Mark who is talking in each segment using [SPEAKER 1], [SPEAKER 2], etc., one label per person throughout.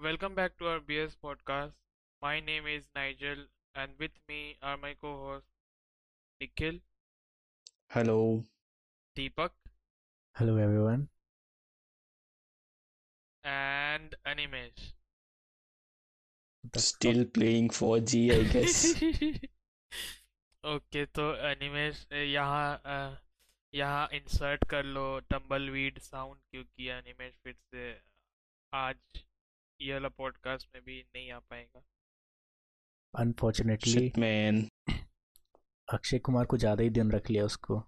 [SPEAKER 1] Welcome back to our BS podcast. My name is Nigel, and with me are my co hosts Nikhil,
[SPEAKER 2] Hello.
[SPEAKER 1] Deepak,
[SPEAKER 3] Hello everyone.
[SPEAKER 1] and Animesh.
[SPEAKER 3] What the
[SPEAKER 2] Still playing 4G, I guess.
[SPEAKER 1] Okay तो एनिमेश यहाँ अ, यहाँ insert कर लो tumbleweed sound क्योंकि एनिमेश फिर से आज ये वाला पॉडकास्ट में भी नहीं आ पाएगा
[SPEAKER 3] अनफॉर्चुनेटली
[SPEAKER 2] man.
[SPEAKER 3] अक्षय कुमार को ज़्यादा ही दिन रख लिया उसको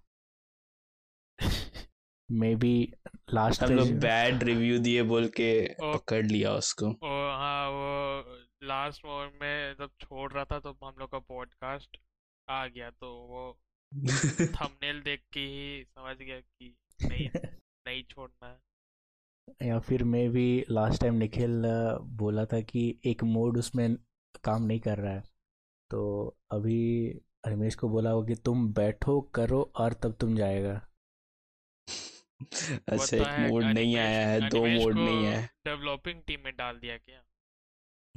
[SPEAKER 3] मे बी लास्ट
[SPEAKER 2] हम लोग बैड रिव्यू दिए बोल के
[SPEAKER 1] ओ।
[SPEAKER 2] पकड़ लिया उसको
[SPEAKER 1] ओ हाँ वो लास्ट मोमेंट में जब छोड़ रहा था तो हम लोग का पॉडकास्ट आ गया तो वो थंबनेल देख के ही समझ गया कि नहीं नहीं छोड़ना है
[SPEAKER 3] या फिर maybe last time Nikhil बोला था कि एक मोड उसमें काम नहीं कर रहा है। तो अभी रमेश को बोला हो कि तुम बैठो करो और तब तुम जाएगा।
[SPEAKER 2] अच्छा
[SPEAKER 1] तो
[SPEAKER 2] एक मोड नहीं आया है दो मोड नहीं है।
[SPEAKER 1] डेवलपिंग टीम में डाल दिया क्या?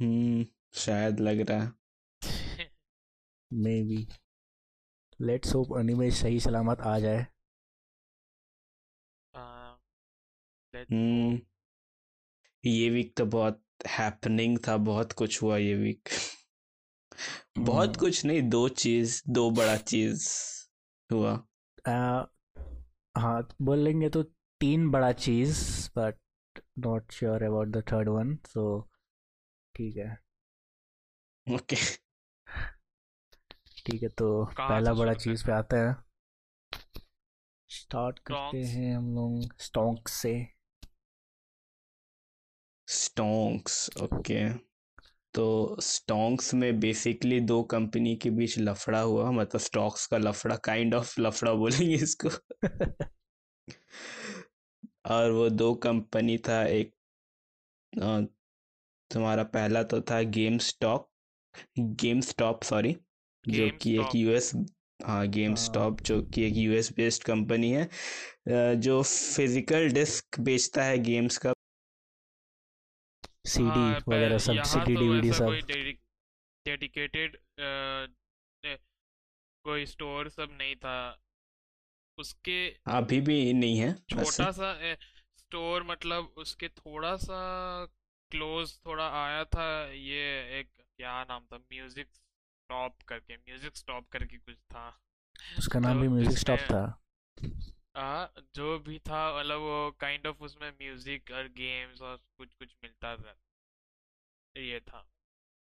[SPEAKER 2] हम्म शायद लग रहा है।
[SPEAKER 3] Maybe let's hope Animesh सही सलामत आ जाए।
[SPEAKER 2] हम्म ये वीक तो बहुत हैपनिंग था बहुत कुछ हुआ ये वीक बहुत
[SPEAKER 3] हम्म,
[SPEAKER 2] कुछ नहीं दो चीज़ दो बड़ा चीज़ हुआ।
[SPEAKER 3] अ, हाँ बोलेंगे तो तीन बड़ा चीज़ but not sure about the third one so ठीक है।
[SPEAKER 2] ओके
[SPEAKER 3] ठीक है तो पहला बड़ा चीज़ पे आते हैं। स्टार्ट करते हैं हम लोग स्टॉक से।
[SPEAKER 2] Stonks okay. तो स्टोंक्स में बेसिकली दो कंपनी के बीच लफड़ा हुआ मतलब स्टॉक्स का लफड़ा काइंड ऑफ़ लफड़ा बोलेंगे इसको। और वो दो कंपनी था एक तुम्हारा पहला तो था game stock game stop sorry जो कि एक यूएस हाँ गेम
[SPEAKER 3] हाँ।
[SPEAKER 2] स्टॉप जो कि एक यूएस बेस्ड कंपनी है। जो फ़िज़िकल डिस्क बेचता है गेम्स का।
[SPEAKER 3] सीडी
[SPEAKER 1] हाँ,
[SPEAKER 3] वगैरह सब सीडी
[SPEAKER 1] तो
[SPEAKER 3] डीवीडी सब।
[SPEAKER 1] डेडिकेटेड कोई स्टोर सब नहीं था। उसके
[SPEAKER 2] अभी भी नहीं है
[SPEAKER 1] छोटा सा स्टोर मतलब उसके थोड़ा सा क्लोज थोड़ा आया था ये एक क्या नाम था म्यूज़िक स्टॉप करके म्यूज़िक स्टॉप करके कुछ था।
[SPEAKER 3] उसका नाम
[SPEAKER 1] तो
[SPEAKER 3] भी म्यूज़िक स्टॉप था।
[SPEAKER 1] आ, जो भी था मतलब वो काइंड ऑफ़ उसमें म्यूज़िक और गेम्स और कुछ कुछ मिलता था। ये था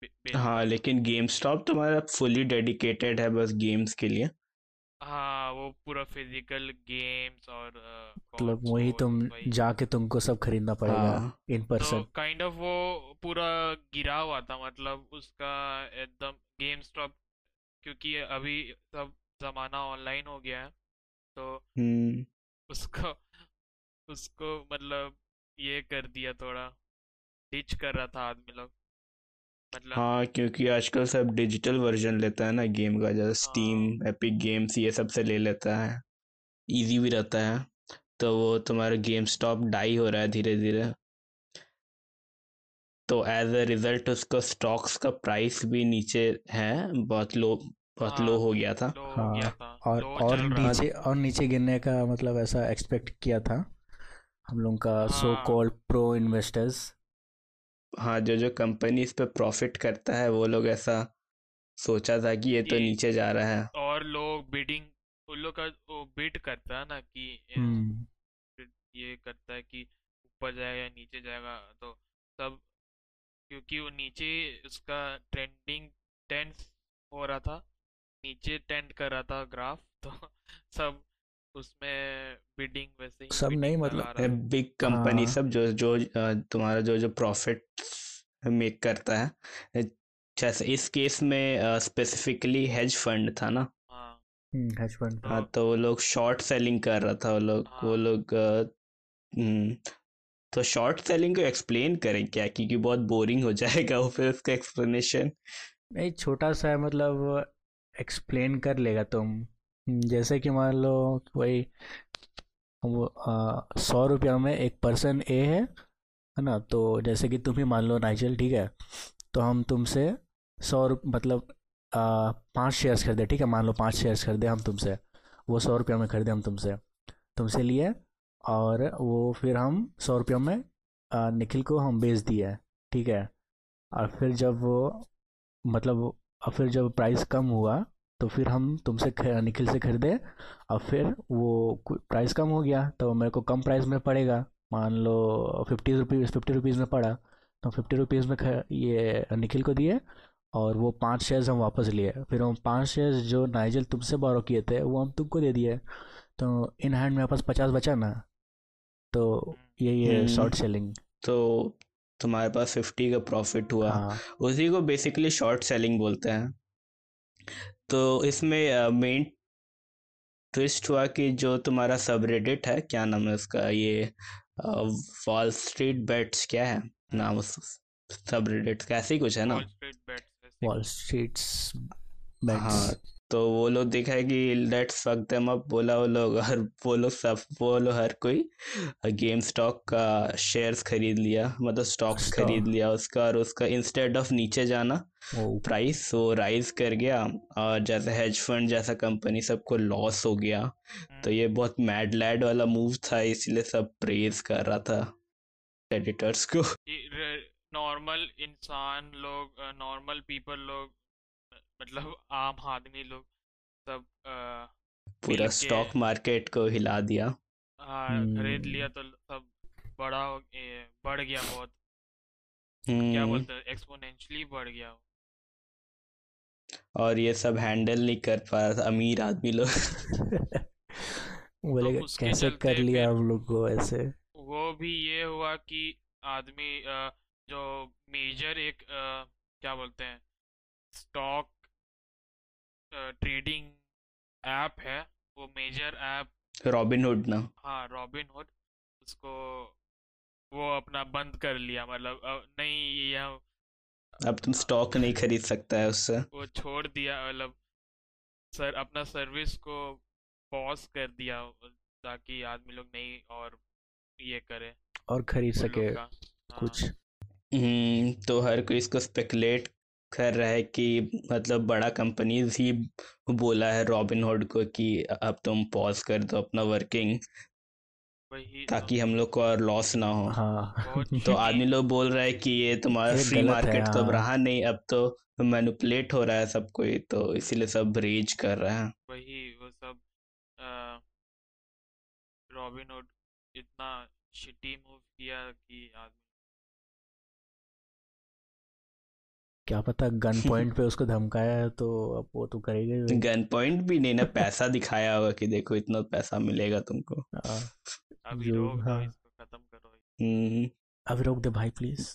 [SPEAKER 1] बे- बे-
[SPEAKER 2] हाँ लेकिन गेम स्टॉप तुम्हारा फुली डेडिकेटेड है बस गेम्स के लिए।
[SPEAKER 1] हाँ वो पूरा फ़िज़िकल गेम्स और
[SPEAKER 3] मतलब वही तुम जाके तुमको सब खरीदना पड़ेगा
[SPEAKER 2] हाँ।
[SPEAKER 3] इन
[SPEAKER 1] तो
[SPEAKER 3] पर्सन
[SPEAKER 1] काइंड ऑफ़ वो पूरा गिरा हुआ था मतलब उसका एकदम गेम स्टॉप क्योंकि अभी सब जमाना ऑनलाइन हो गया है। तो
[SPEAKER 2] हम्म।
[SPEAKER 1] उसको उसको मतलब ये कर दिया थोड़ा। डिच कर रहा था आदमी लोग। मतलब
[SPEAKER 2] हाँ क्योंकि आजकल सब डिजिटल वर्जन लेता है ना गेम का जैसे स्टीम एपिक गेम्स ये सबसे ले लेता है। इजी भी रहता है। तो वो तुम्हारा गेम स्टॉप डाई हो रहा है धीरे धीरे तो एज अ रिज़ल्ट उसका स्टॉक्स का प्राइस भी नीचे है बहुत लो बहुत लो
[SPEAKER 1] हाँ,
[SPEAKER 2] हो गया था।
[SPEAKER 1] हाँ, गया था
[SPEAKER 3] और और
[SPEAKER 1] रहा था
[SPEAKER 3] नीचे और नीचे गिरने का मतलब ऐसा एक्सपेक्ट किया था हम लोग का सो
[SPEAKER 1] हाँ।
[SPEAKER 3] कॉल्ड प्रो इन्वेस्टर्स
[SPEAKER 2] हाँ जो जो कंपनी इस पे प्रॉफिट करता है वो लोग ऐसा सोचा था कि ये तो नीचे जा रहा है।
[SPEAKER 1] और लोग बिडिंग उन लोग का वो बिड करता है ना कि
[SPEAKER 3] हम्म।
[SPEAKER 1] ये करता है कि ऊपर जाएगा या नीचे जाएगा तो सब क्योंकि वो नीचे उसका ट्रेंडिंग टेंस हो रहा था नीचे टेंड कर रहा था ग्राफ तो सब उसमें बिडिंग वैसे ही
[SPEAKER 3] सब नहीं मतलब
[SPEAKER 2] बिग कंपनी
[SPEAKER 3] हाँ।
[SPEAKER 2] सब जो जो तुम्हारा जो जो प्रॉफिट मेक करता है। जैसे इस केस में स्पेसिफिकली हेज फंड था ना?
[SPEAKER 1] हाँ।
[SPEAKER 3] हेज फंड
[SPEAKER 1] तो
[SPEAKER 2] हाँ तो वो लोग शॉर्ट सेलिंग कर रहा था वो लोग वो
[SPEAKER 1] हाँ।
[SPEAKER 2] लोग हम्म, तो शॉर्ट सेलिंग को एक्सप्लेन करें क्या? क्योंकि बहुत बोरिंग हो जाएगा वो फिर उसका एक्सप्लेनेशन
[SPEAKER 3] नहीं छोटा सा है मतलब एक्सप्लेन कर लेगा तुम। जैसे कि मान लो वही सौ रुपया में एक पर्सन ए है है ना? तो जैसे कि तुम ही मान लो नाइजल, ठीक है? तो हम तुमसे सौ मतलब पाँच शेयर्स खरीदे, ठीक है? मान लो पाँच शेयर्स खरीदे हम तुमसे। वो सौ रुपये में खरीदे हम तुमसे। तुमसे लिए, और वो फिर हम सौ रुपये में निखिल को हम बेच दिए, ठीक है? और फिर जब वो मतलब और फिर जब प्राइस कम हुआ तो फिर हम तुमसे निखिल से खरीदे। और फिर वो प्राइस कम हो गया तो मेरे को कम प्राइस में पड़ेगा। मान लो फिफ्टी रुपीज़ फिफ्टी रुपीज़ में पड़ा तो फिफ्टी रुपीज़ में ये निखिल को दिए और वो पाँच शेयर्स हम वापस लिए। फिर हम पाँच शेयर्स जो नाइजल तुमसे बोरो किए थे वो हम तुमको दे दिए। तो इन हैंड मेरे पास पचास बचा ना। तो ये ये
[SPEAKER 2] हम्म।
[SPEAKER 3] शॉर्ट सेलिंग
[SPEAKER 2] तो तुम्हारे पास फिफ्टी का प्रॉफिट हुआ।
[SPEAKER 3] हाँ।
[SPEAKER 2] उसी को बेसिकली शॉर्ट सेलिंग बोलते हैं। तो इसमें मेन ट्विस्ट हुआ कि जो तुम्हारा सबरेडिट है क्या नाम है उसका ये वॉल स्ट्रीट बेट्स क्या है? नाम उस सबरेडिट का ऐसे ही कुछ है ना?
[SPEAKER 1] वॉल स्ट्रीट बेट्स ऐसे
[SPEAKER 3] वॉल स्ट्रीट्स
[SPEAKER 2] हाँ तो वो लोग देखा है कि लेट्स फक देम अप बोला वो लोग और वो लोग सब वो लोग हर कोई गेम स्टॉक का शेयर्स खरीद लिया मतलब स्टॉक्स
[SPEAKER 3] Stock.
[SPEAKER 2] खरीद लिया उसका और उसका इंस्टेड ऑफ़ नीचे जाना प्राइस वो राइज कर गया और जैसे हेज फंड जैसा कंपनी सबको लॉस हो गया। तो ये बहुत मैड लैड वाला मूव था इसलिए सब प्रेज कर रहा था एडिटर्स को।
[SPEAKER 1] नॉर्मल इंसान लोग नॉर्मल पीपल लोग मतलब आम आदमी लोग सब
[SPEAKER 2] पूरा स्टॉक मार्केट को हिला दिया।
[SPEAKER 1] हाँ खरीद
[SPEAKER 3] हम्म।
[SPEAKER 1] लिया तो सब बड़ा हो ए, बढ़ गया बहुत। क्या
[SPEAKER 2] हम्म,
[SPEAKER 1] बोलते हैं एक्सपोनेंशियली बढ़ गया
[SPEAKER 2] और ये सब हैंडल नहीं कर पा रहा था अमीर आदमी लोग।
[SPEAKER 3] बोलेगा
[SPEAKER 1] उसके
[SPEAKER 3] कैसे
[SPEAKER 1] चलते
[SPEAKER 3] कर लिया
[SPEAKER 1] फिर-
[SPEAKER 3] हम लोग को ऐसे?
[SPEAKER 1] वो भी ये हुआ कि आदमी जो मेजर एक क्या बोलते हैं स्टॉक ट्रेडिंग ऐप है वो मेजर ऐप
[SPEAKER 2] रॉबिन हुड ना?
[SPEAKER 1] हाँ रॉबिन हुड उसको वो अपना बंद कर लिया मतलब नहीं यह
[SPEAKER 2] अब तुम स्टॉक नहीं खरीद सकता है उससे।
[SPEAKER 1] वो छोड़ दिया मतलब सर अपना सर्विस को पॉज कर दिया ताकि आदमी लोग नहीं और ये करे।
[SPEAKER 3] और खरीद सके
[SPEAKER 1] हाँ,
[SPEAKER 3] कुछ।
[SPEAKER 2] हम्म तो हर कोई इसको स्पेकुलेट कर रहा है कि मतलब बड़ा कंपनीज़ ही बोला है रॉबिन हुड को कि अब तुम पॉज कर दो अपना वर्किंग
[SPEAKER 1] तो।
[SPEAKER 2] ताकि हम लोग को और लॉस ना हो।
[SPEAKER 3] हाँ।
[SPEAKER 2] तो आदमी लोग बोल रहा है कि ये तुम्हारा फ्री मार्केट तो अब
[SPEAKER 3] हाँ।
[SPEAKER 2] रहा नहीं अब तो मैनुपलेट हो रहा है सब कोई तो इसीलिए सब रेज कर रहा है।
[SPEAKER 1] वही वो सब रॉबिन हुड इतना शिटी मूव किया कि आदमी
[SPEAKER 3] क्या पता गन पॉइंट पे उसको धमकाया है तो अब वो तो करेगा
[SPEAKER 2] गन पॉइंट भी नहीं ना पैसा दिखाया होगा कि देखो इतना पैसा मिलेगा तुमको।
[SPEAKER 3] हाँ,
[SPEAKER 1] अभी रोक
[SPEAKER 3] हाँ।
[SPEAKER 1] इसको खत्म करो।
[SPEAKER 2] हम्म।
[SPEAKER 3] अभी रोक दे भाई प्लीज़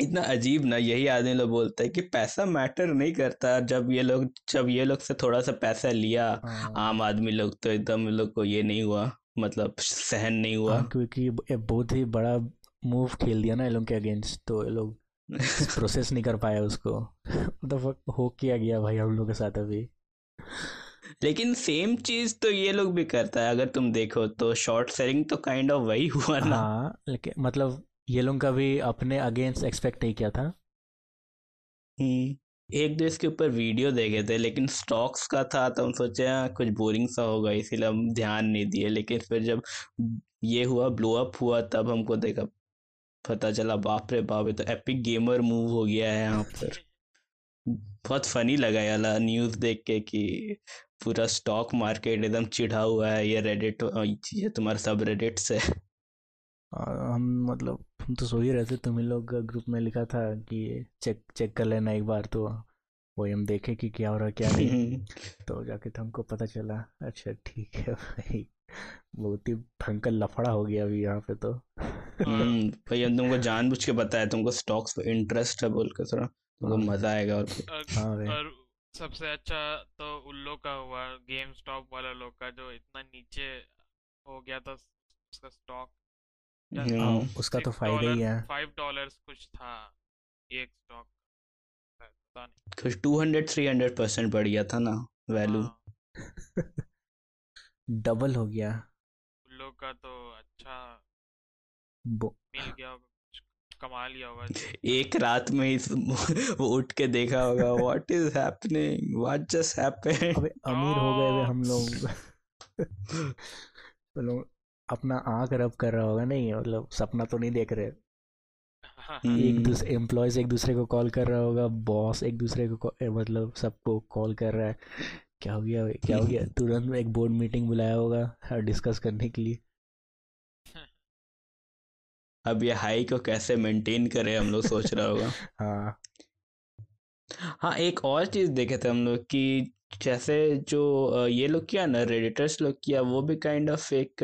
[SPEAKER 2] इतना अजीब ना यही आदमी लोग बोलते हैं कि पैसा मैटर नहीं करता। जब ये लोग जब ये लोग से थोड़ा सा पैसा लिया
[SPEAKER 3] हाँ,
[SPEAKER 2] आम आदमी लोग तो एकदम लोग को ये नहीं हुआ मतलब सहन नहीं हुआ।
[SPEAKER 3] हाँ, क्योंकि बहुत ही बड़ा मूव खेल दिया ना ये लोग के अगेंस्ट तो ये लोग प्रोसेस नहीं कर पाया उसको। मतलब हो किया गया भाई हम लोग के साथ अभी।
[SPEAKER 2] लेकिन सेम चीज़ तो ये लोग भी करता है अगर तुम देखो तो शॉर्ट सेलिंग तो काइंड ऑफ़ वही हुआ ना।
[SPEAKER 3] हाँ लेकिन मतलब ये लोग का भी अपने अगेंस्ट एक्सपेक्ट नहीं किया था।
[SPEAKER 2] हम्म, एक दो इसके ऊपर वीडियो देखे थे लेकिन स्टॉक्स का था तो हम सोचे हाँ, कुछ बोरिंग सा होगा इसीलिए हम ध्यान नहीं दिए। लेकिन फिर जब ये हुआ ब्लो अप हुआ तब हमको देखा पता चला बाप रे बाप ये तो एपिक गेमर मूव हो गया है यहाँ पर। बहुत फनी लगा ये वाला न्यूज़ देख के कि पूरा स्टॉक मार्केट एकदम चिढ़ा हुआ है ये रेडिट ये तुम्हारे सब रेडिट से।
[SPEAKER 3] और हम मतलब हम तो सो ही रहे थे तुम ही लोग ग्रुप में लिखा था कि चेक चेक कर लेना एक बार तो वही हम देखे कि क्या हो रहा है क्या नहीं। तो जाके तो हमको पता चला अच्छा ठीक है भाई। बहुत ही भयंकर लफड़ा हो गया अभी यहाँ पे तो।
[SPEAKER 2] हम्म, भाई हम तुमको जानबूझ के बताया तुमको स्टॉक्स पे इंटरेस्ट है बोल के थोड़ा तुमको
[SPEAKER 3] हाँ।
[SPEAKER 2] मज़ा आएगा और
[SPEAKER 1] और,
[SPEAKER 3] हाँ
[SPEAKER 1] और सबसे अच्छा तो उन लोग का हुआ गेम स्टॉप वाला लोग का जो इतना नीचे हो गया था उसका स्टॉक
[SPEAKER 2] हम्म,
[SPEAKER 3] उसका तो फ़ायदा ही है।
[SPEAKER 1] फाइव डॉलर्स कुछ था एक स्टॉक
[SPEAKER 2] कुछ two hundred three hundred percent बढ़ गया था ना वैल्यू
[SPEAKER 1] हाँ,
[SPEAKER 3] डबल हो गया।
[SPEAKER 1] उन लोग का तो अच्छा
[SPEAKER 3] बो-
[SPEAKER 1] मिल गया होगा कुछ कमा लिया होगा
[SPEAKER 2] एक रात में ही वो उठ के देखा होगा what is happening what just happened
[SPEAKER 3] अबे अमीर हो गए वे हम. लोग। तो लोग अपना आँख रब कर रहा होगा नहीं मतलब सपना तो नहीं देख रहे।
[SPEAKER 2] हम्म।
[SPEAKER 3] एक दूसरे एम्प्लॉयज़ एक दूसरे को कॉल कर रहा होगा बॉस एक दूसरे को मतलब सबको कॉल कर रहा है। क्या हो गया क्या हो गया? तुरंत में एक बोर्ड मीटिंग बुलाया होगा डिस्कस करने के लिए।
[SPEAKER 2] अब ये हाई को कैसे मेंटेन करें हम लोग सोच रहा होगा।
[SPEAKER 3] हाँ।
[SPEAKER 2] हाँ एक और चीज़ देखे थे हम लोग कि जैसे जो ये लोग किया ना रेडिटर्स लोग किया वो भी काइंड ऑफ़ एक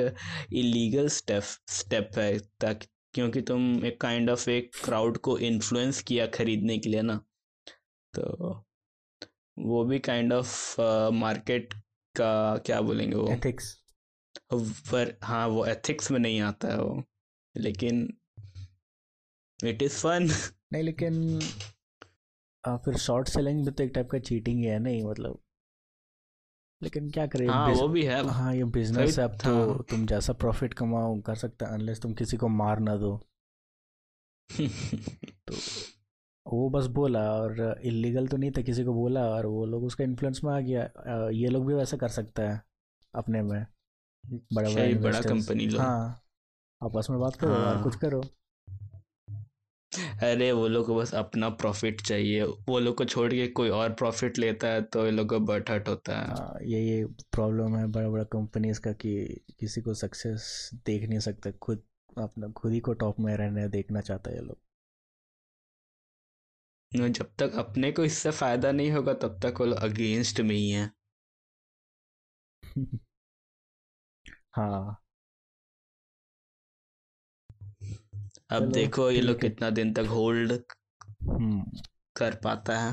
[SPEAKER 2] इलीगल स्टेप स्टेप है ताकि क्योंकि तुम एक काइंड ऑफ़ एक क्राउड को इन्फ्लुएंस किया खरीदने के लिए ना। तो वो भी काइंड ऑफ़ मार्केट का क्या बोलेंगे वो?
[SPEAKER 3] एथिक्स
[SPEAKER 2] पर हाँ वो एथिक्स में नहीं आता है वो। लेकिन इट इज़ फन
[SPEAKER 3] नहीं लेकिन आ, फिर शॉर्ट सेलिंग भी तो एक टाइप का चीटिंग है नहीं मतलब। लेकिन क्या करें
[SPEAKER 2] हाँ वो भी है।
[SPEAKER 3] हाँ ये बिज़नेस है अब तो
[SPEAKER 2] हाँ।
[SPEAKER 3] तुम जैसा प्रॉफिट कमाओ कर सकते हैं अनलेस तुम किसी को मार ना दो। तो वो बस बोला और इलीगल तो नहीं था किसी को बोला और वो लोग उसका इन्फ्लुएंस में आ गया। ये लोग भी वैसा कर सकता है अपने में बड़ा बड़ा
[SPEAKER 2] बड़ा कंपनी लोग
[SPEAKER 3] हाँ आपस में बात करो
[SPEAKER 2] हाँ। और।
[SPEAKER 3] कुछ करो।
[SPEAKER 2] अरे वो लोग को बस अपना प्रॉफिट चाहिए। वो लोग को छोड़ के कोई और प्रॉफिट लेता है तो ये लोग को बट हट होता है।
[SPEAKER 3] हाँ, ये ये प्रॉब्लम है बड़ा बड़ा कंपनीज़ का कि किसी को सक्सेस देख नहीं सकते खुद अपना खुद ही को टॉप में रहने देखना चाहता है ये लोग।
[SPEAKER 2] जब तक अपने को इससे फ़ायदा नहीं होगा तब तक वो लोग अगेंस्ट में ही है।
[SPEAKER 3] हाँ।
[SPEAKER 2] अब देखो ये लोग कितना दिन तक होल्ड
[SPEAKER 3] हम्म।
[SPEAKER 2] कर पाता है।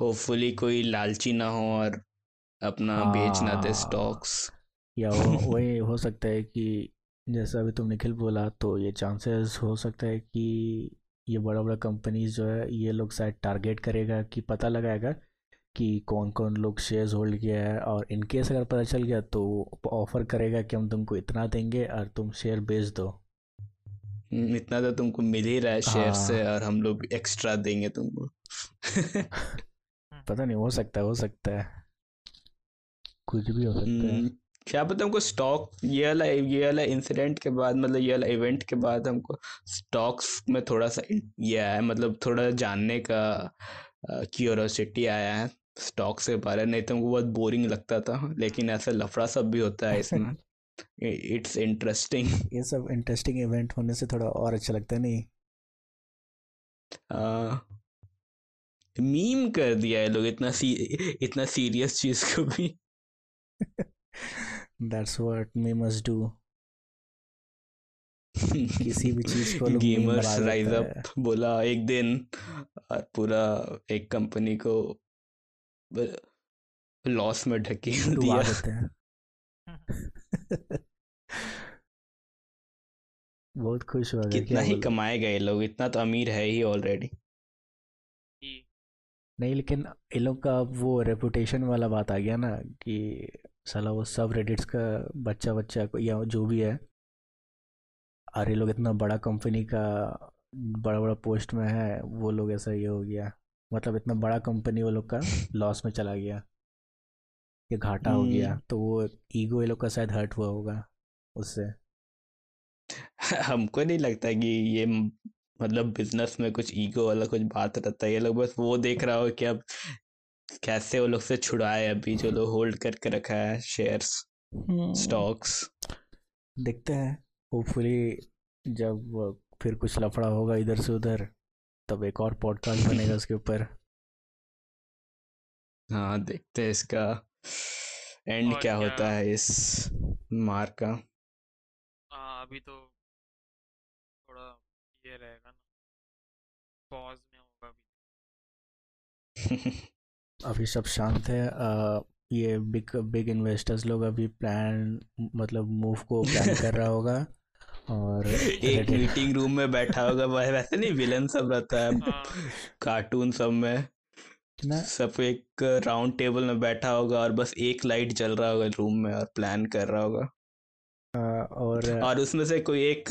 [SPEAKER 2] होपफुली कोई लालची ना हो और अपना हाँ, बेच ना दे
[SPEAKER 3] हाँ।
[SPEAKER 2] स्टॉक्स
[SPEAKER 3] या वो वही हो सकता है कि जैसा अभी तुम निखिल बोला तो ये चांसेस हो सकता है कि ये बड़ा बड़ा कंपनीज़ जो है ये लोग शायद टारगेट करेगा कि पता लगाएगा कि कौन कौन लोग शेयर्स होल्ड किया है और इनकेस अगर पता चल गया तो ऑफ़र करेगा कि हम तुमको इतना देंगे और तुम शेयर बेच दो।
[SPEAKER 2] हम्म, इतना तो तुमको मिल ही रहा है शेयर से
[SPEAKER 3] हाँ।
[SPEAKER 2] और हम लोग एक्स्ट्रा देंगे तुमको।
[SPEAKER 3] पता नहीं हो सकता है हो सकता है। कुछ भी हो सकता है।
[SPEAKER 2] हम्म, क्या पता हमको स्टॉक ये वाला ये वाला इंसिडेंट के बाद मतलब ये वाला इवेंट के बाद हमको स्टॉक्स में थोड़ा सा ये आया है मतलब थोड़ा जानने का क्यूरोसिटी आया है स्टॉक्स के बारे में। नहीं तो हमको बहुत बोरिंग लगता था लेकिन ऐसा लफड़ा सब भी होता है इसमें। इट्स इंटरेस्टिंग
[SPEAKER 3] ये सब इंटरेस्टिंग इवेंट होने से थोड़ा और अच्छा लगता है नहीं?
[SPEAKER 2] मीम कर दिया है लोग इतना सी इतना सीरियस चीज़ को भी।
[SPEAKER 3] That's what me must do किसी भी चीज़ को
[SPEAKER 2] गेमर्स राइज अप बोला एक दिन और पूरा एक कंपनी को लॉस में
[SPEAKER 3] डुबा
[SPEAKER 2] दिया।
[SPEAKER 3] देते हैं। बहुत खुश हुआ
[SPEAKER 2] कितना ही कमाए गए लोग इतना तो अमीर है ही ऑलरेडी
[SPEAKER 3] नहीं लेकिन इन लोग का अब वो रेपुटेशन वाला बात आ गया ना कि साला वो सब रेडिट्स का बच्चा बच्चा को या जो भी है। ये लोग इतना बड़ा कंपनी का बड़ा बड़ा पोस्ट में है वो लोग ऐसा ये हो गया। मतलब इतना बड़ा कंपनी वो लोग का लॉस में चला गया। ये घाटा हो गया।
[SPEAKER 2] हम्म।
[SPEAKER 3] तो वो ईगो ये लोग का शायद हर्ट हुआ होगा उससे।
[SPEAKER 2] हमको नहीं लगता कि ये मतलब बिज़नेस में कुछ ईगो वाला कुछ बात रहता है। ये लोग बस वो देख रहा हो कि अब कैसे वो लोग से छुड़ाए अभी जो लोग होल्ड करके रखा है शेयर्स
[SPEAKER 3] हम्म।
[SPEAKER 2] स्टॉक्स?
[SPEAKER 3] देखते हैं। होपफुली जब फिर कुछ लफड़ा होगा इधर से उधर तब एक और पॉडकास्ट बनेगा उसके ऊपर।
[SPEAKER 2] हाँ देखते हैं इसका एंड
[SPEAKER 1] और
[SPEAKER 2] क्या होता है इस मार का।
[SPEAKER 1] हाँ अभी तो थोड़ा ये रहेगा ना। पॉज में होगा अभी।
[SPEAKER 3] अभी सब शांत है। ये बिग बिग इन्वेस्टर्स लोग अभी प्लान मतलब मूव को प्लान कर रहा होगा और
[SPEAKER 2] एक मीटिंग रूम में बैठा होगा। वह वैसे नहीं विलन सब रहता है।
[SPEAKER 1] हाँ।
[SPEAKER 2] कार्टून सब में।
[SPEAKER 3] ना।
[SPEAKER 2] सब एक राउंड टेबल में बैठा होगा और बस एक लाइट जल रहा होगा रूम में और प्लान कर रहा होगा।
[SPEAKER 3] और
[SPEAKER 2] और उसमें से कोई एक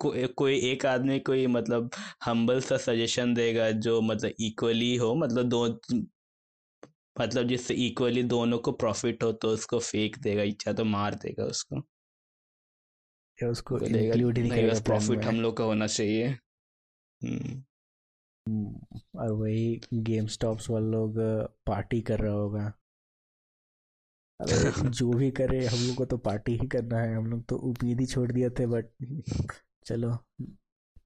[SPEAKER 2] को, कोई एक आदमी कोई मतलब हम्बल सा सजेशन देगा जो मतलब इक्वली हो मतलब दो मतलब जिससे इक्वली दोनों को प्रॉफिट हो तो उसको फेक देगा इच्छा तो मार देगा उसको।
[SPEAKER 3] या उसको इंक्लूड ही नहीं करेगा
[SPEAKER 2] प्रॉफिट हम लोग का होना चाहिए। हम्म।
[SPEAKER 3] हम्म, और वही गेम स्टॉप्स वाले लोग पार्टी कर रहा होगा। जो भी करे हम लोग को तो पार्टी ही करना है। हम लोग तो उम्मीद ही छोड़ दिए थे बट चलो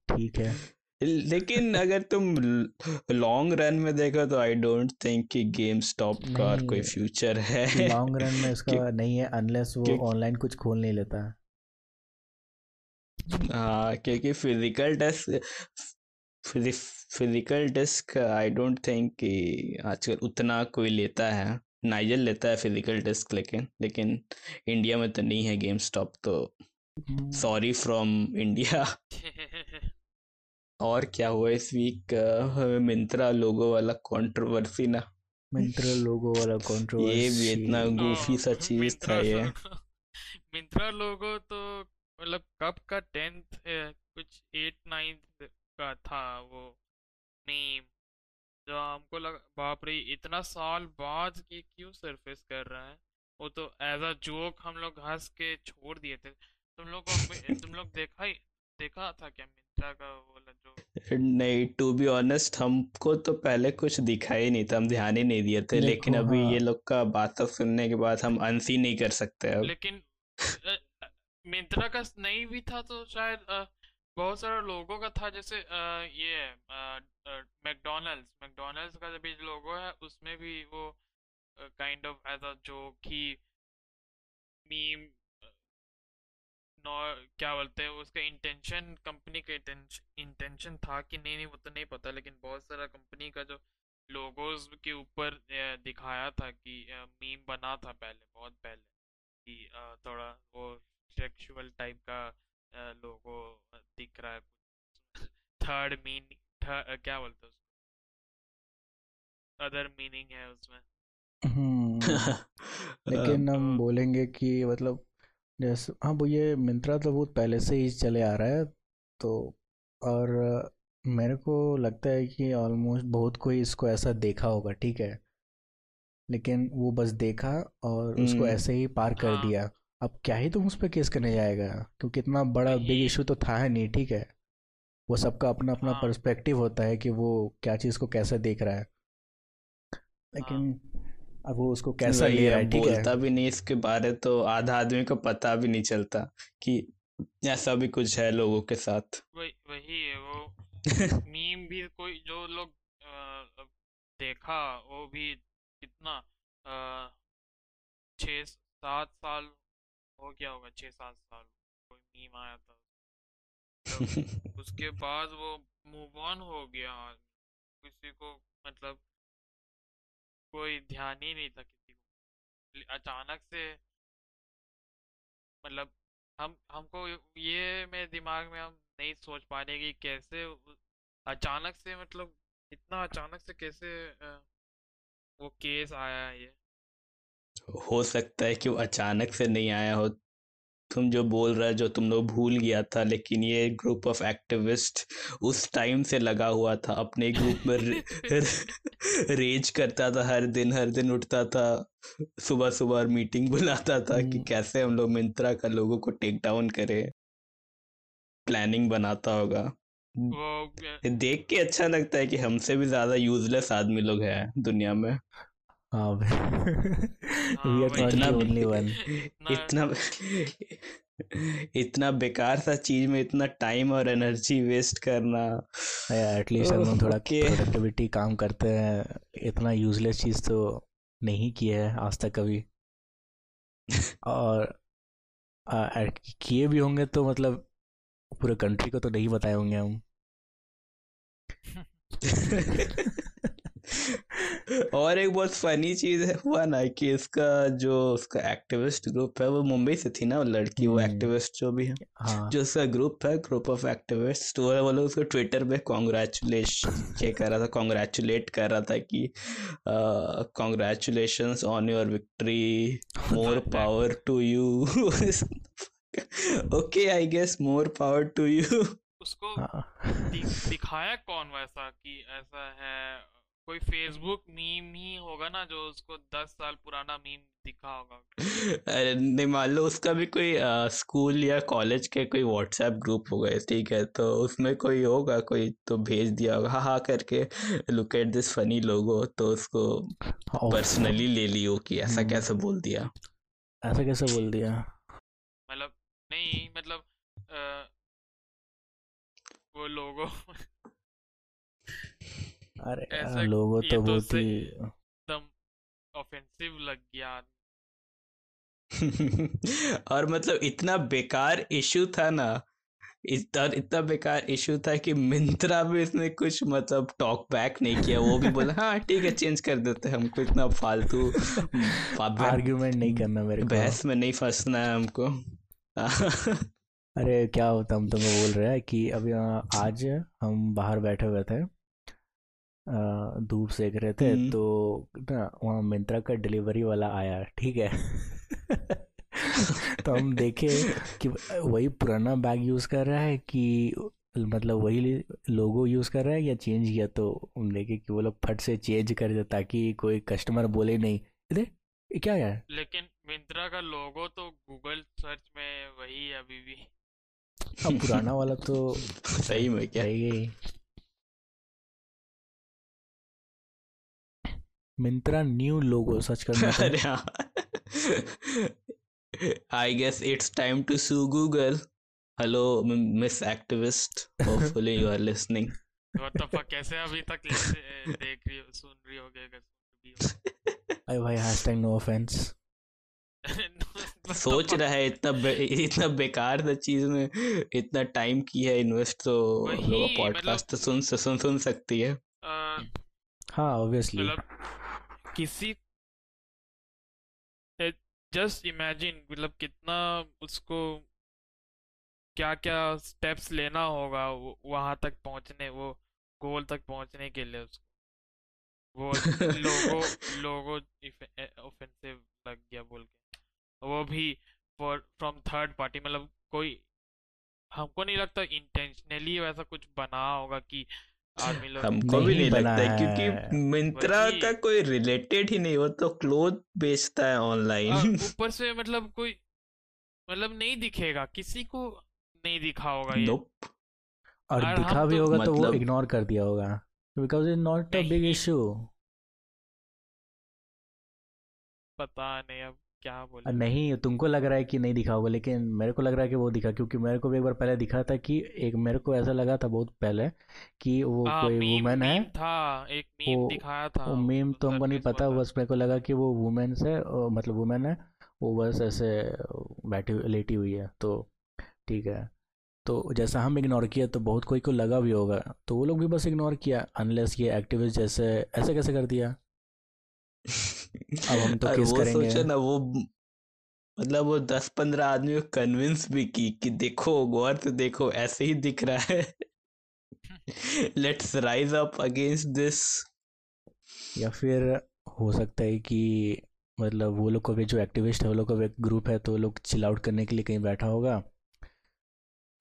[SPEAKER 3] ठीक है।
[SPEAKER 2] लेकिन अगर तुम लॉन्ग रन में देखो तो आई डोंट थिंक कि गेम स्टॉप का कोई फ्यूचर है।
[SPEAKER 3] लॉन्ग रन में उसका नहीं है अनलेस वो ऑनलाइन कुछ खोल नहीं लेता।
[SPEAKER 2] हाँ क्योंकि physical test physical disc I don't think कि आजकल उतना कोई लेता है। नाइजल लेता है फ़िज़िकल डिस्क लेकिन लेकिन इंडिया में तो नहीं है गेम स्टॉप तो सॉरी फ्रॉम इंडिया और क्या हुआ इस वीक मिंत्रा लोगो वाला कंट्रोवर्सी ना?
[SPEAKER 3] मिंत्रा लोगो वाला कंट्रोवर्सी
[SPEAKER 2] ये भी इतना गुफी सा चीज़ था ये।
[SPEAKER 1] मिंत्रा लोगो तो मतलब कब का टेंथ कुछ एट नाइन्थ का था वो? मीम जो हमको लगा बाप रे इतना साल बाद ये क्यों सरफेस कर रहा है? वो तो एज अ जोक हम लोग हंस के छोड़ दिए थे। तुम लोग को तुम लोग देखा ही देखा था क्या मिंत्रा का जो
[SPEAKER 2] नहीं टू बी ऑनेस्ट हमको तो पहले कुछ दिखा ही नहीं था हम ध्यान ही नहीं दिए थे लेकिन अभी हाँ। ये लोग का बात सब सुनने के बाद हम अनसी नहीं कर सकते अब
[SPEAKER 1] लेकिन मिंत्रा का नहीं भी था तो शायद बहुत सारे लोगों का था जैसे आ, ये मैकडोनल्ड्स मैकडोनल्ड्स का भी लोगो है उसमें भी वो काइंड ऑफ़ एज अ जो कि मीम क्या बोलते हैं उसका इंटेंशन कंपनी का इंटेंशन था कि नहीं नहीं वो तो नहीं पता लेकिन बहुत सारा कंपनी का जो लोगोज के ऊपर दिखाया था कि मीम बना था पहले बहुत पहले कि थोड़ा वो सेक्सुअल टाइप का लोगो दिख रहा है कुछ थर्ड मीन क्या बोलते हैं उसको? अदर मीनिंग है उसमें।
[SPEAKER 3] हम्म। लेकिन हम बोलेंगे कि मतलब जैसे हाँ वो ये मिंत्रा तो बहुत पहले से ही चले आ रहा है तो और मेरे को लगता है कि ऑलमोस्ट बहुत कोई इसको ऐसा देखा होगा ठीक है लेकिन वो बस देखा और उसको हम्म। ऐसे ही पार कर हाँ। दिया अब क्या ही तुम उस पर केस करने जाएगा क्योंकि इतना बड़ा बिग इशू तो था है नहीं ठीक है वो सबका अपना अपना हाँ। पर्सपेक्टिव। होता है कि वो क्या चीज़ को कैसे देख रहा है लेकिन हाँ। अब वो उसको कैसा ले रहा है ठीक है?
[SPEAKER 2] बोलता भी नहीं इसके बारे तो आधा आदमी को पता भी नहीं चलता कि ऐसा भी कुछ है लोगों के साथ।
[SPEAKER 1] वही वही है वो। मीम भी कोई जो लोग देखा वो भी कितना छः सात साल हो गया होगा छः सात साल। कोई मीम आया था। तो उसके बाद वो मूव ऑन हो गया। किसी को मतलब कोई ध्यान ही नहीं था किसी को। अचानक से मतलब हम, हमको ये मेरे दिमाग में हम नहीं सोच पा रहे कि कैसे अचानक से मतलब इतना अचानक से कैसे वो केस आया है ये।
[SPEAKER 2] हो सकता है कि वो अचानक से नहीं आया हो तुम जो बोल रहे जो तुम लोग भूल गया था लेकिन ये ग्रुप ऑफ़ एक्टिविस्ट उस टाइम से लगा हुआ था अपने ग्रुप में रेज करता था हर दिन हर दिन उठता था सुबह सुबह मीटिंग बुलाता था कि हम्म। कैसे हम लोग मिंत्रा का लोगों को टेक डाउन करें। प्लानिंग बनाता होगा। देख के अच्छा लगता है कि हमसे भी ज़्यादा यूजलेस आदमी लोग हैं दुनिया में। हाँ इतना इतना इतना बेकार सा चीज़ में इतना टाइम और एनर्जी वेस्ट करना।
[SPEAKER 3] एटलीस्ट हम लोग थोड़ा प्रोडक्टिविटी काम करते हैं। इतना यूजलेस चीज़ तो नहीं किया है आज तक कभी। और किए भी होंगे तो मतलब पूरे कंट्री को तो नहीं बताए होंगे हम।
[SPEAKER 2] और एक बहुत फनी चीज़ है हुआ ना कि इसका जो उसका एक्टिविस्ट ग्रुप है वो मुंबई से थी ना वो लड़की वो एक्टिविस्ट जो भी है हाँ. जो उसका ग्रुप है ग्रुप ऑफ़ एक्टिविस्ट वो वो लोग उसको ट्विटर पे कॉन्ग्रेचुलेशन ये कर रहा था कॉन्ग्रेचुलेट कर रहा था कि congratulation on your victory more power to you okay i guess more power to you.
[SPEAKER 1] उसको
[SPEAKER 3] हाँ।
[SPEAKER 1] दि, दिखाया कौन वैसा कि ऐसा है कोई फेसबुक मीम ही होगा ना जो उसको दस साल पुराना मीम दिखा होगा।
[SPEAKER 2] अरे नहीं मान लो उसका भी कोई आ, स्कूल या कॉलेज के कोई व्हाट्सएप ग्रुप होगा ठीक है तो उसमें कोई होगा कोई तो भेज दिया होगा हाँ हाँ करके look at this funny logo तो उसको पर्सनली ले लियो कि ऐसा
[SPEAKER 3] हम्म।
[SPEAKER 2] कैसे बोल दिया।
[SPEAKER 3] ऐसा कैसे बोल दिया?
[SPEAKER 1] मतलब नहीं मतलब अ, वो लोगो
[SPEAKER 3] अरे यार, लोगों तो
[SPEAKER 1] तो
[SPEAKER 3] बहुत ही
[SPEAKER 1] एकदम ऑफेंसिव लग गया
[SPEAKER 2] और मतलब इतना बेकार इशू था ना इत- और इतना बेकार इशू था कि मिंत्रा भी इसने कुछ मतलब टॉक बैक नहीं किया वो भी बोला हाँ ठीक है चेंज कर देते हैं हमको इतना फालतू
[SPEAKER 3] आर्ग्यूमेंट नहीं करना मेरे को।
[SPEAKER 2] बहस में नहीं फंसना है हमको।
[SPEAKER 3] अरे क्या होता हम तुम्हें बोल रहे हैं कि अभी आज हम बाहर बैठे हुए थे धूप सेक रहे थे
[SPEAKER 2] हम्म।
[SPEAKER 3] तो ना वहाँ मिंत्रा का डिलीवरी वाला आया ठीक है? तो हम देखे कि वही पुराना बैग यूज़ कर रहा है कि मतलब वही लोगो यूज़ कर रहा है या चेंज किया? तो हम देखे कि वो लोग फट से चेंज कर दे ताकि कोई कस्टमर बोले नहीं। अरे ये क्या है?
[SPEAKER 1] लेकिन मिंत्रा का लोगो तो गूगल सर्च में वही अभी भी।
[SPEAKER 3] अब पुराना वाला तो
[SPEAKER 2] सही में क्या?
[SPEAKER 3] रह मिंत्रा न्यू लोगो सर्च करना
[SPEAKER 2] अरे हाँ। I guess it's time to sue Google hello miss activist hopefully you are listening
[SPEAKER 1] What the fuck, कैसे अभी तक देख रही हो सुन रही होगे हो?
[SPEAKER 3] अरे भाई हैशटैग नो ऑफेंस
[SPEAKER 2] सोच रहा है इतना बे, इतना बेकार सा चीज़ में इतना टाइम की है इन्वेस्ट तो लोग पॉडकास्ट तो सुन सुन सुन सकती है।
[SPEAKER 1] अ,
[SPEAKER 3] हाँ ऑब्वियसली
[SPEAKER 1] मतलब किसी जस्ट इमेजिन मतलब कितना उसको क्या क्या स्टेप्स लेना होगा वो- वहाँ तक पहुँचने वो गोल तक पहुँचने के लिए उसको। वो लोगो लोगो ऑफेंसिव लग गया बोल के। वो भी फॉर फ्रॉम थर्ड पार्टी मतलब कोई हमको नहीं लगता इंटेंशनली वैसा कुछ बना होगा कि
[SPEAKER 2] हमको भी
[SPEAKER 3] नहीं
[SPEAKER 2] लगता है
[SPEAKER 3] है।
[SPEAKER 2] क्योंकि मिंत्रा का कोई रिलेटेड ही नहीं वो तो क्लोथ बेचता है ऑनलाइन
[SPEAKER 1] ऊपर से मतलब कोई मतलब नहीं दिखेगा किसी को नहीं दिखा होगा ये।
[SPEAKER 2] नोप
[SPEAKER 3] और दिखा भी
[SPEAKER 1] तो-
[SPEAKER 3] होगा तो वो
[SPEAKER 2] मतलब-
[SPEAKER 3] इग्नोर कर दिया होगा because it not a
[SPEAKER 1] big
[SPEAKER 3] issue
[SPEAKER 1] पता नहीं अब। क्या बोले?
[SPEAKER 3] नहीं तुमको लग रहा है कि नहीं दिखा होगा लेकिन मेरे को लग रहा है कि वो दिखा क्योंकि मेरे को भी एक बार पहले दिखा था कि एक मेरे को ऐसा लगा था बहुत पहले कि वो
[SPEAKER 1] हाँ
[SPEAKER 3] कोई वुमेन है।
[SPEAKER 1] था एक मीम
[SPEAKER 3] वो-
[SPEAKER 1] दिखाया था
[SPEAKER 3] वो मीम तो हमको नहीं पता बस मेरे को लगा कि वो वुमेन से मतलब वुमेन है वो बस ऐसे बैठी लेटी हुई है तो ठीक है। तो जैसा हम इग्नोर किया तो बहुत कोई को लगा भी होगा तो वो लोग भी बस इग्नोर किया अनलेस ये एक्टिविस्ट जैसे ऐसे कैसे कर दिया? अब हम तो किस
[SPEAKER 2] वो
[SPEAKER 3] करेंगे?
[SPEAKER 2] सोचो ना वो मतलब वो दस पंद्रह आदमी को कन्विंस भी की कि देखो गौर से देखो ऐसे ही दिख रहा है। Let's rise up against this
[SPEAKER 3] या फिर हो सकता है कि मतलब वो लोग को भी जो एक्टिविस्ट है वो लोग का भी ग्रुप है तो वो लोग चिल आउट करने के लिए कहीं बैठा होगा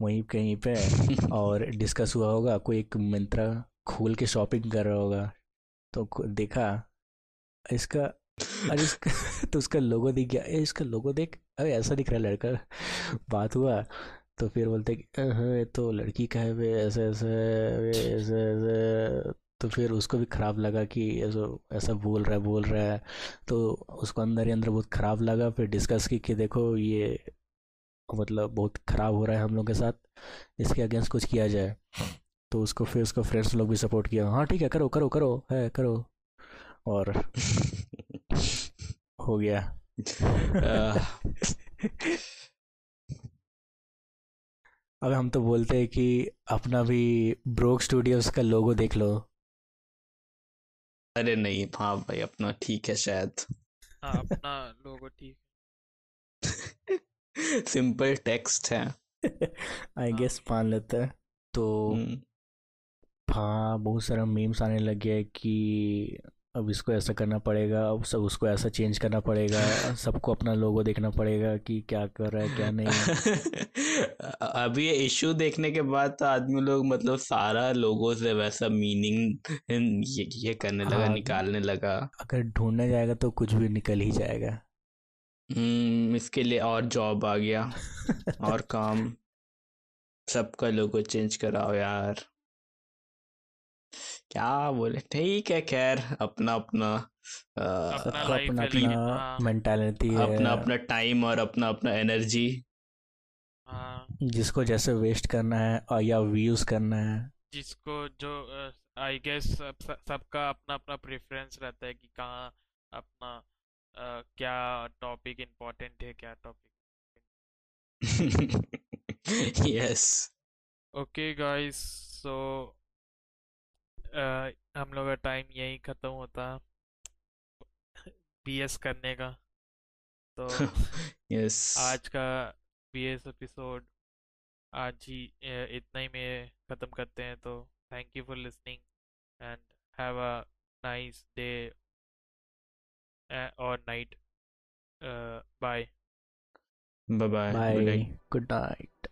[SPEAKER 3] वहीं कहीं पे और डिस्कस हुआ होगा कोई एक मिंत्रा खोल के शॉपिंग कर रहा होगा तो देखा इसका अरे इसका तो उसका लोगो दिख गया। इसका लोगो देख। अरे ऐसा दिख रहा है लड़का। बात हुआ तो फिर बोलते कि "अह, ये तो लड़की का है वे ऐसे ऐसे वे ऐसे ऐसे। तो फिर उसको भी ख़राब लगा कि ऐसा ऐसा बोल रहा है बोल रहा है। तो उसको अंदर ही अंदर बहुत ख़राब लगा फिर डिस्कस की कि देखो ये मतलब बहुत ख़राब हो रहा है हम लोग के साथ इसके अगेंस्ट कुछ किया जाए। तो उसको फिर उसको फ्रेंड्स लोग भी सपोर्ट किया। हाँ ठीक है करो करो करो है करो। और हो गया। अब हम तो बोलते हैं कि अपना भी ब्रोक स्टूडियोज का लोगो देख लो।
[SPEAKER 2] अरे नहीं हाँ भाई अपना ठीक है शायद।
[SPEAKER 1] हाँ अपना लोगो ठीक
[SPEAKER 2] सिंपल टेक्स्ट है।
[SPEAKER 3] आई गेस मान लेते हैं। तो
[SPEAKER 2] हम्म,
[SPEAKER 3] हाँ बहुत सारा मीम्स आने लग गया है कि अब इसको ऐसा करना पड़ेगा अब सब उसको ऐसा चेंज करना पड़ेगा सबको अपना लोगो देखना पड़ेगा कि क्या कर रहा है क्या नहीं।
[SPEAKER 2] अभी ये इशू देखने के बाद तो आदमी लोग मतलब सारा लोगों से वैसा मीनिंग ये, ये करने लगा
[SPEAKER 3] हाँ।
[SPEAKER 2] निकालने लगा।
[SPEAKER 3] अगर ढूँढने जाएगा तो कुछ भी निकल ही जाएगा।
[SPEAKER 2] हम्म इसके लिए और जॉब आ गया और काम। सबका लोगो चेंज कराओ यार। क्या बोले? ठीक है खैर अपना अपना अ,
[SPEAKER 1] अपना
[SPEAKER 3] अपना अपना मेंटालिटी है।
[SPEAKER 2] अपना अपना टाइम और अपना अपना एनर्जी
[SPEAKER 3] जिसको जैसे वेस्ट करना है और या यूज़ करना है।
[SPEAKER 1] जिसको जो आई गेस सब, सब- सबका अपना अपना प्रेफरेंस रहता है कि कहाँ अपना अ, क्या टॉपिक इम्पोर्टेंट है क्या topic
[SPEAKER 2] yes
[SPEAKER 1] okay guys so हम लोग का टाइम यही ख़त्म होता बीएस करने का। तो
[SPEAKER 2] यस
[SPEAKER 1] आज का बीएस एपिसोड आज ही इतना ही में ख़त्म करते हैं। तो thank you for listening and have a nice day और
[SPEAKER 2] night bye
[SPEAKER 3] bye
[SPEAKER 2] bye
[SPEAKER 3] good night